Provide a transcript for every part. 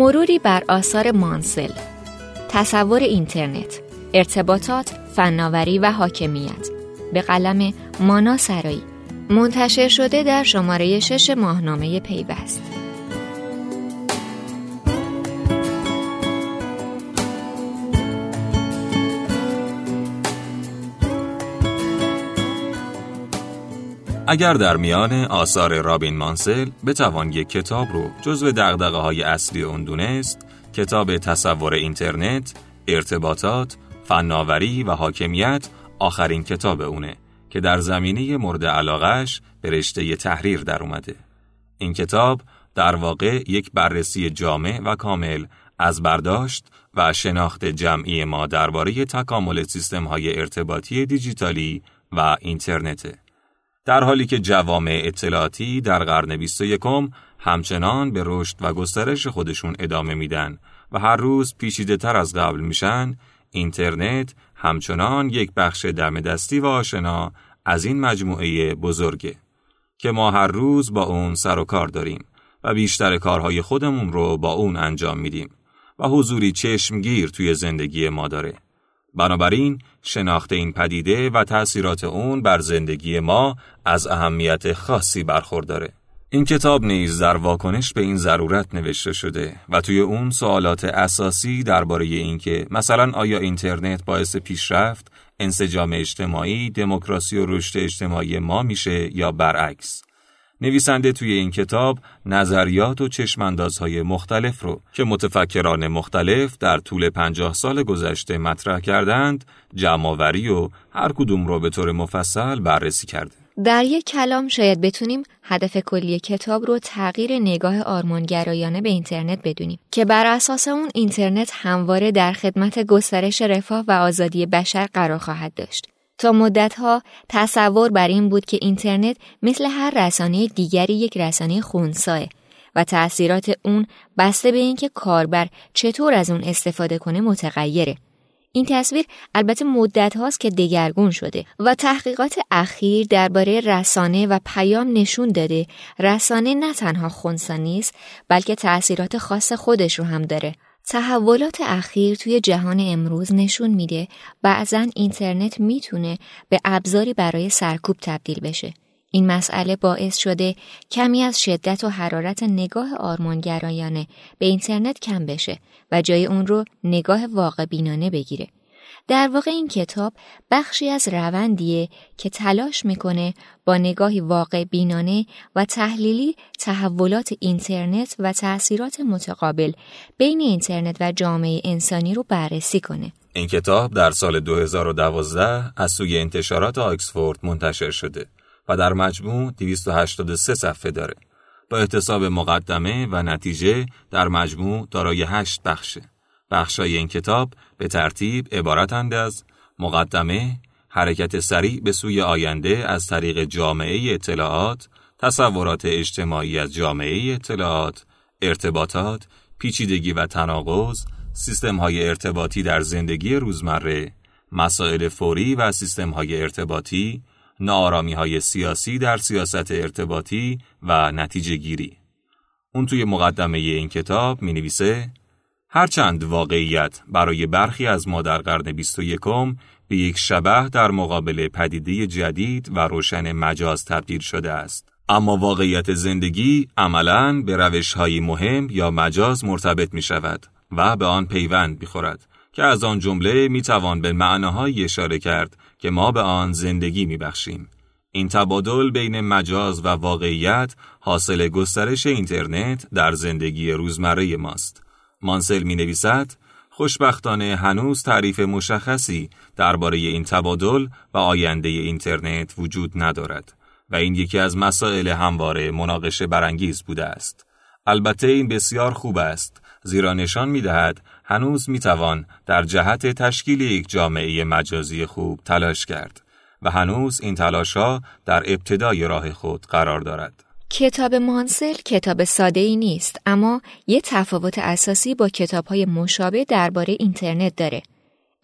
مروری بر آثار مانسل. تصور اینترنت ارتباطات فناوری و حاکمیت. به قلم مانا سرایی. منتشر شده در شماره شش ماهنامه پیوست. اگر در میان آثار رابین مانسل بتوان یک کتاب رو جزو دقدقه های اصلی اون دونست کتاب تصور اینترنت، ارتباطات، فناوری و حاکمیت آخرین کتاب اونه که در زمینه مورد علاقش به رشته تحریر در اومده. این کتاب در واقع یک بررسی جامع و کامل از برداشت و شناخت جمعی ما درباره تکامل سیستم های ارتباطی دیجیتالی و اینترنته. در حالی که جوامع اطلاعاتی در قرن 21 همچنان به رشد و گسترش خودشون ادامه میدن و هر روز پیچیده تر از قبل میشن اینترنت همچنان یک بخش دم دستی و آشنا از این مجموعه بزرگه که ما هر روز با اون سر و کار داریم و بیشتر کارهای خودمون رو با اون انجام میدیم و حضوری چشمگیر توی زندگی ما داره. بنابراین شناخت این پدیده و تأثیرات اون بر زندگی ما از اهمیت خاصی برخورداره. این کتاب نیز در واکنش به این ضرورت نوشته شده و توی اون سوالات اساسی درباره اینکه مثلا آیا اینترنت باعث پیشرفت، انسجام اجتماعی، دموکراسی و رشد اجتماعی ما میشه یا برعکس نویسنده توی این کتاب نظریات و چشماندازهای مختلف رو که متفکران مختلف در طول پنجاه سال گذشته مطرح کردند جمعآوری و هر کدوم رو به طور مفصل بررسی کرده. در یک کلام شاید بتونیم هدف کلی کتاب رو تغییر نگاه آرمانگرایانه به اینترنت بدونیم که بر اساس اون اینترنت همواره در خدمت گسترش رفاه و آزادی بشر قرار خواهد داشت. تا مدتها تصور بر این بود که اینترنت مثل هر رسانه دیگری یک رسانه خونساه و تأثیرات اون بسته به اینکه کاربر چطور از اون استفاده کنه متغیره. این تصویر البته مدت هاست که دگرگون شده و تحقیقات اخیر درباره رسانه و پیام نشون داده رسانه نه تنها خونسا نیست بلکه تأثیرات خاص خودش رو هم داره تحولات اخیر توی جهان امروز نشون میده بعضا اینترنت می‌تونه به ابزاری برای سرکوب تبدیل بشه. این مسئله باعث شده کمی از شدت و حرارت نگاه آرمانگرایانه به اینترنت کم بشه و جای اون رو نگاه واقع بینانه بگیره. در واقع این کتاب بخشی از روندیه که تلاش می‌کنه با نگاهی واقع بینانه و تحلیلی تحولات اینترنت و تأثیرات متقابل بین اینترنت و جامعه انسانی رو بررسی کنه. این کتاب در سال 2012 از سوی انتشارات آکسفورد منتشر شده و در مجموع 283 صفحه داره. با احتساب مقدمه و نتیجه در مجموع دارای 8 بخشه. بخشای این کتاب به ترتیب عبارتند از مقدمه، حرکت سریع به سوی آینده از طریق جامعه اطلاعات، تصورات اجتماعی از جامعه اطلاعات، ارتباطات، پیچیدگی و تناقض، سیستم های ارتباطی در زندگی روزمره، مسائل فوری و سیستم های ارتباطی، نارامی های سیاسی در سیاست ارتباطی و نتیجه گیری. اون توی مقدمه این کتاب می نویسه هرچند واقعیت برای برخی از ما در قرن 21 به یک شبه در مقابل پدیده جدید و روشن مجاز تبدیل شده است. اما واقعیت زندگی عملاً به روش های مهم یا مجاز مرتبط می شود و به آن پیوند می خورد که از آن جمله می توان به معناهایی اشاره کرد که ما به آن زندگی می بخشیم. این تبادل بین مجاز و واقعیت حاصل گسترش اینترنت در زندگی روزمره ماست. مانسل می نویسد خوشبختانه هنوز تعریف مشخصی درباره این تبادل و آینده اینترنت وجود ندارد و این یکی از مسائل همواره مناقشه برانگیز بوده است. البته این بسیار خوب است زیرا نشان می دهد هنوز می توان در جهت تشکیل یک جامعه مجازی خوب تلاش کرد و هنوز این تلاش ها در ابتدای راه خود قرار دارد. کتاب مانسل کتاب ساده ای نیست اما یه تفاوت اساسی با کتاب های مشابه درباره اینترنت داره.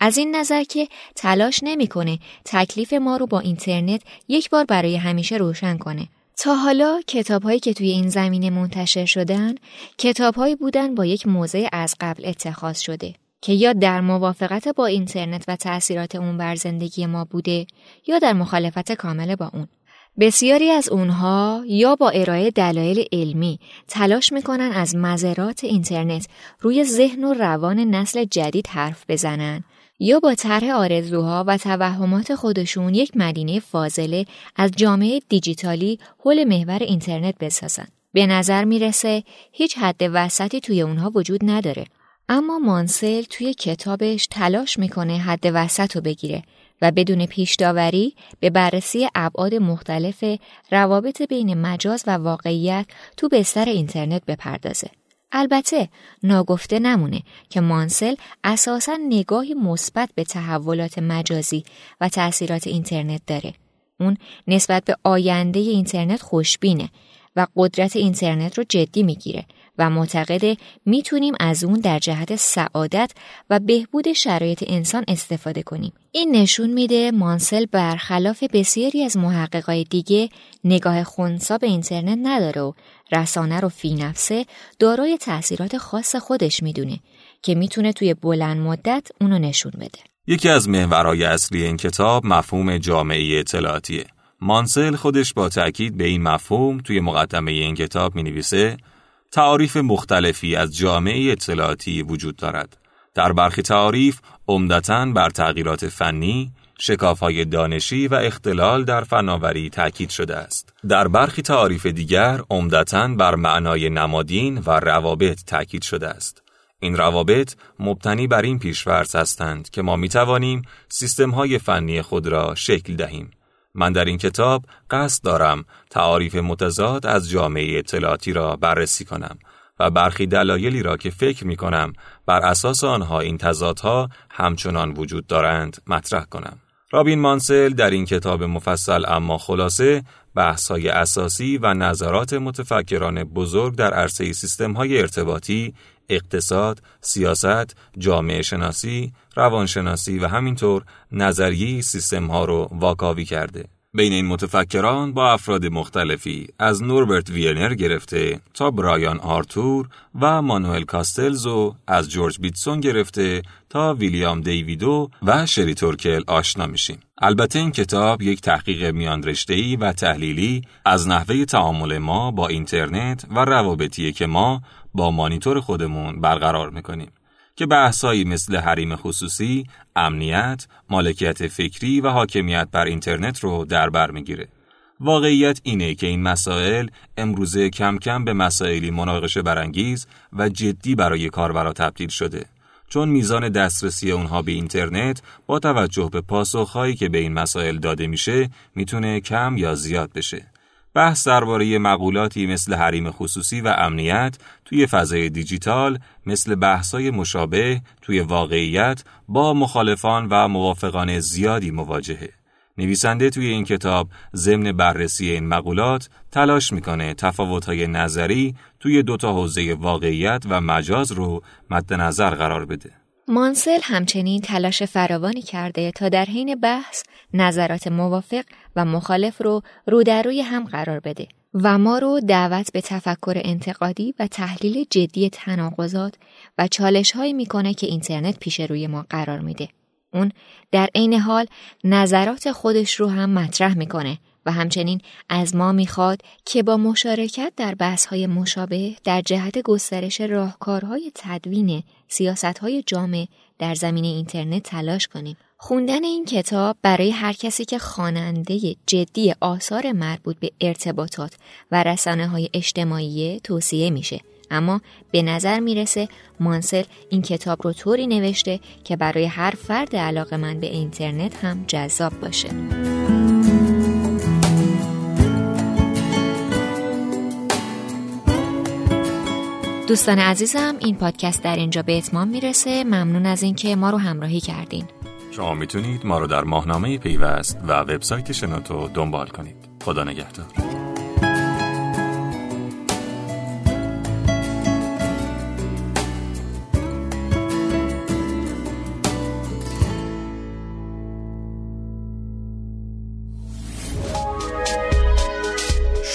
از این نظر که تلاش نمی‌کنه تکلیف ما رو با اینترنت یک بار برای همیشه روشن کنه. تا حالا کتابهایی که توی این زمینه منتشر شدن کتابهایی بودن با یک موضع از قبل اتخاذ شده که یا در موافقت با اینترنت و تأثیرات اون بر زندگی ما بوده یا در مخالفت کامل با اون. بسیاری از اونها یا با ارائه دلایل علمی تلاش می‌کنن از مذرات اینترنت روی ذهن و روان نسل جدید حرف بزنن یا با طرح آرزوها و توهمات خودشون یک مدینه فاضله از جامعه دیجیتالی حول محور اینترنت بسازن. به نظر می‌رسه هیچ حد وسطی توی اونها وجود نداره. اما مانسل توی کتابش تلاش می‌کنه حد وسط رو بگیره و بدون پیش داوری به بررسی ابعاد مختلف روابط بین مجاز و واقعیت تو بستر اینترنت بپردازه. البته ناگفته نمونه که مانسل اساسا نگاهی مثبت به تحولات مجازی و تأثیرات اینترنت داره. اون نسبت به آینده اینترنت خوشبینه و قدرت اینترنت رو جدی می‌گیره و معتقده می‌تونیم از اون در جهت سعادت و بهبود شرایط انسان استفاده کنیم. این نشون میده مانسل برخلاف بسیاری از محققای دیگه نگاه خونسا به اینترنت نداره و رسانه رو فی نفسه دارای تاثیرات خاص خودش می‌دونه که می‌تونه توی بلند مدت اونو نشون بده. یکی از محورهای اصلی این کتاب مفهوم جامعه اطلاعاتیه. مانسل خودش با تاکید به این مفهوم توی مقدمه این کتاب می نویسه تعاریف مختلفی از جامعه اطلاعاتی وجود دارد. در برخی تعاریف عمدتا بر تغییرات فنی، شکافهای دانشی و اختلال در فناوری تاکید شده است. در برخی تعاریف دیگر عمدتا بر معنای نمادین و روابط تاکید شده است. این روابط مبتنی بر این پیشورز هستند که ما می توانیم سیستم های فنی خود را شکل دهیم. من در این کتاب قصد دارم تعاریف متضاد از جامعه اطلاعاتی را بررسی کنم و برخی دلایلی را که فکر می کنم بر اساس آنها این تضادها همچنان وجود دارند مطرح کنم. رابین مانسل در این کتاب مفصل اما خلاصه بحث‌های اساسی و نظرات متفکران بزرگ در عرصه سیستم‌های ارتباطی، اقتصاد، سیاست، جامعه شناسی، روانشناسی و همینطور نظریه سیستم‌ها رو واکاوی کرده. بین این متفکران با افراد مختلفی از نوربرت ویرنر گرفته تا برایان آرتور و مانوئل کاستلز و از جورج بیتسون گرفته تا ویلیام دیویدو و شری تورکل آشنا میشیم. البته این کتاب یک تحقیق میان و تحلیلی از نحوه تعامل ما با اینترنت و روابطی که ما با مانیتور خودمون برقرار می‌کنیم. که بحثایی مثل حریم خصوصی، امنیت، مالکیت فکری و حاکمیت بر اینترنت رو در بر می‌گیره. واقعیت اینه که این مسائل امروزه کم کم به مسائلی مناقشه برانگیز و جدی برای کاربرا تبدیل شده. چون میزان دسترسی اونها به اینترنت با توجه به پاسخهایی که به این مسائل داده میشه می‌تونه کم یا زیاد بشه. بحث درباره مقولاتی مثل حریم خصوصی و امنیت توی فضای دیجیتال مثل بحثای مشابه توی واقعیت با مخالفان و موافقان زیادی مواجهه. نویسنده توی این کتاب ضمن بررسی این مقولات تلاش می‌کنه تفاوت‌های نظری توی دوتا حوزه واقعیت و مجاز رو مد نظر قرار بده. مانسل همچنین تلاش فراوانی کرده تا در حین بحث نظرات موافق و مخالف رو رو در روی هم قرار بده و ما رو دعوت به تفکر انتقادی و تحلیل جدی تناقضات و چالش هایی می‌کنه که اینترنت پیش روی ما قرار میده. اون در عین حال نظرات خودش رو هم مطرح می‌کنه و همچنین از ما می‌خواد که با مشارکت در بحث‌های مشابه در جهت گسترش راهکارهای تدوین سیاستهای جامع در زمینه اینترنت تلاش کنیم. خوندن این کتاب برای هر کسی که خواننده جدی آثار مربوط به ارتباطات و رسانه های اجتماعی توصیه میشه. اما به نظر می‌رسه مانسل این کتاب رو طوری نوشته که برای هر فرد علاقه من به اینترنت هم جذاب باشه. دوستان عزیزم این پادکست در اینجا به اتمام می‌رسه. ممنون از اینکه ما رو همراهی کردین. شما می‌تونید ما رو در ماهنامه پیوست و وبسایت شنوتو دنبال کنید. خدا نگهدار.